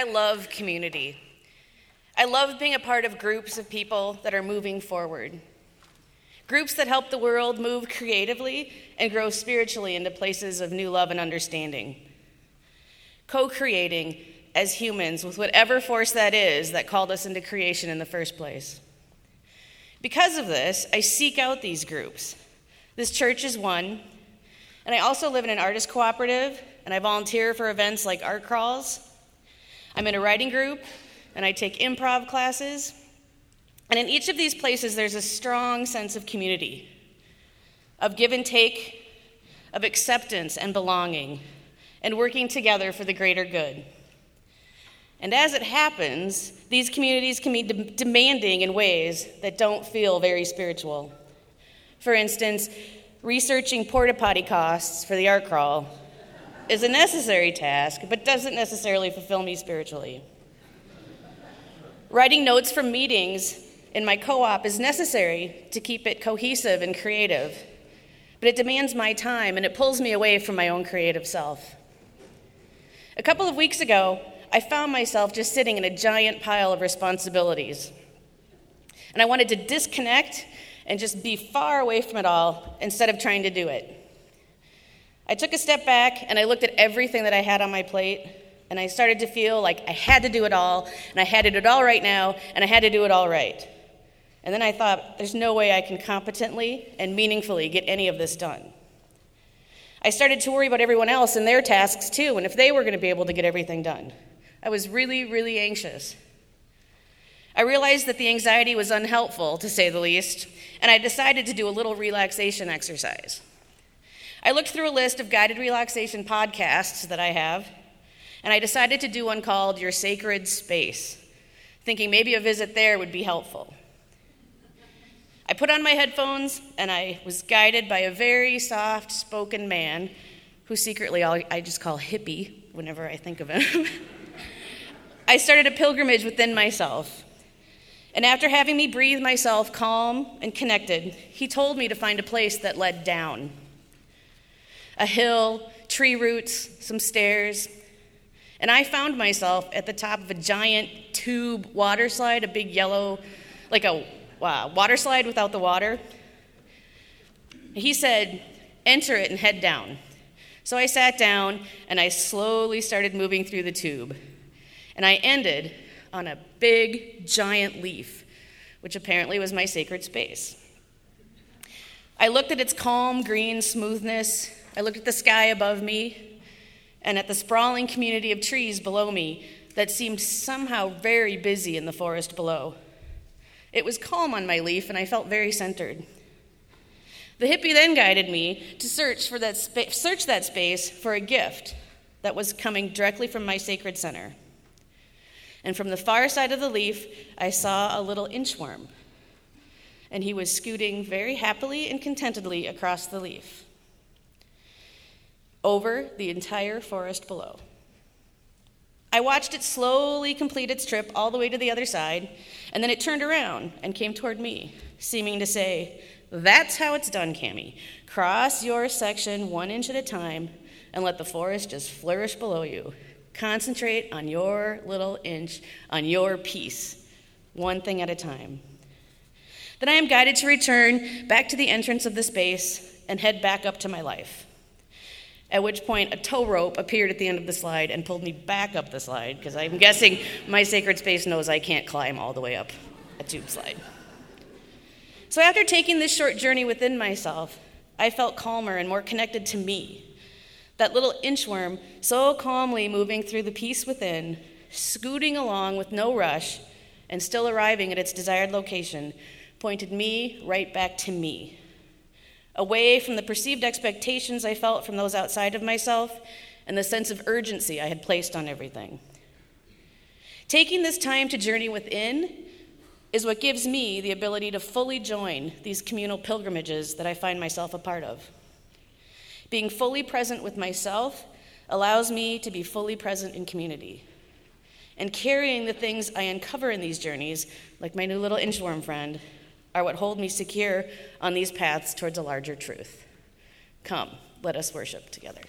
I love community. I love being a part of groups of people that are moving forward. Groups that help the world move creatively and grow spiritually into places of new love and understanding. Co creating as humans with whatever force that is that called us into creation in the first place. Because of this, I seek out these groups. This church is one, and I also live in an artist cooperative, and I volunteer for events like art crawls. I'm in a writing group, and I take improv classes. And in each of these places, there's a strong sense of community, of give and take, of acceptance and belonging, and working together for the greater good. And as it happens, these communities can be de- demanding in ways that don't feel very spiritual. For instance, researching porta potty costs for the art crawl is a necessary task, but doesn't necessarily fulfill me spiritually. Writing notes from meetings in my co op is necessary to keep it cohesive and creative, but it demands my time and it pulls me away from my own creative self. A couple of weeks ago, I found myself just sitting in a giant pile of responsibilities. And I wanted to disconnect and just be far away from it all instead of trying to do it. I took a step back and I looked at everything that I had on my plate and I started to feel like I had to do it all, and I had to do it all right now, and I had to do it all right. And then I thought, there's no way I can competently and meaningfully get any of this done. I started to worry about everyone else and their tasks too, and if they were going to be able to get everything done. I was really, really anxious. I realized that the anxiety was unhelpful, to say the least, and I decided to do a little relaxation exercise. I looked through a list of guided relaxation podcasts that I have, and I decided to do one called Your Sacred Space, thinking maybe a visit there would be helpful. I put on my headphones and I was guided by a very soft spoken man who secretly I just call hippie whenever I think of him. I started a pilgrimage within myself. And after having me breathe myself calm and connected, he told me to find a place that led down a hill, tree roots, some stairs, and I found myself at the top of a giant tube water slide, a big yellow, like a uh, water slide without the water. He said, Enter it and head down. So I sat down and I slowly started moving through the tube. And I ended on a big, giant leaf, which apparently was my sacred space. I looked at its calm green smoothness. I looked at the sky above me and at the sprawling community of trees below me that seemed somehow very busy in the forest below. It was calm on my leaf, and I felt very centered. The hippie then guided me to search, for that spa- search that space for a gift that was coming directly from my sacred center. And from the far side of the leaf, I saw a little inchworm, and he was scooting very happily and contentedly across the leaf over the entire forest below. I watched it slowly complete its trip all the way to the other side, and then it turned around and came toward me, seeming to say, That's how it's done, Cami. Cross your section one inch at a time and let the forest just flourish below you. Concentrate on your little inch, on your piece, one thing at a time. Then I am guided to return back to the entrance of the space and head back up to my life at which point a tow rope appeared at the end of the slide and pulled me back up the slide because I'm guessing my sacred space knows I can't climb all the way up a tube slide. So, after taking this short journey within myself, I felt calmer and more connected to me. That little inchworm, so calmly moving through the peace within, scooting along with no rush, and still arriving at its desired location, pointed me right back to me away from the perceived expectations I felt from those outside of myself and the sense of urgency I had placed on everything. Taking this time to journey within is what gives me the ability to fully join these communal pilgrimages that I find myself a part of. Being fully present with myself allows me to be fully present in community. And carrying the things I uncover in these journeys, like my new little inchworm friend, are what hold me secure on these paths towards a larger truth. Come, let us worship together.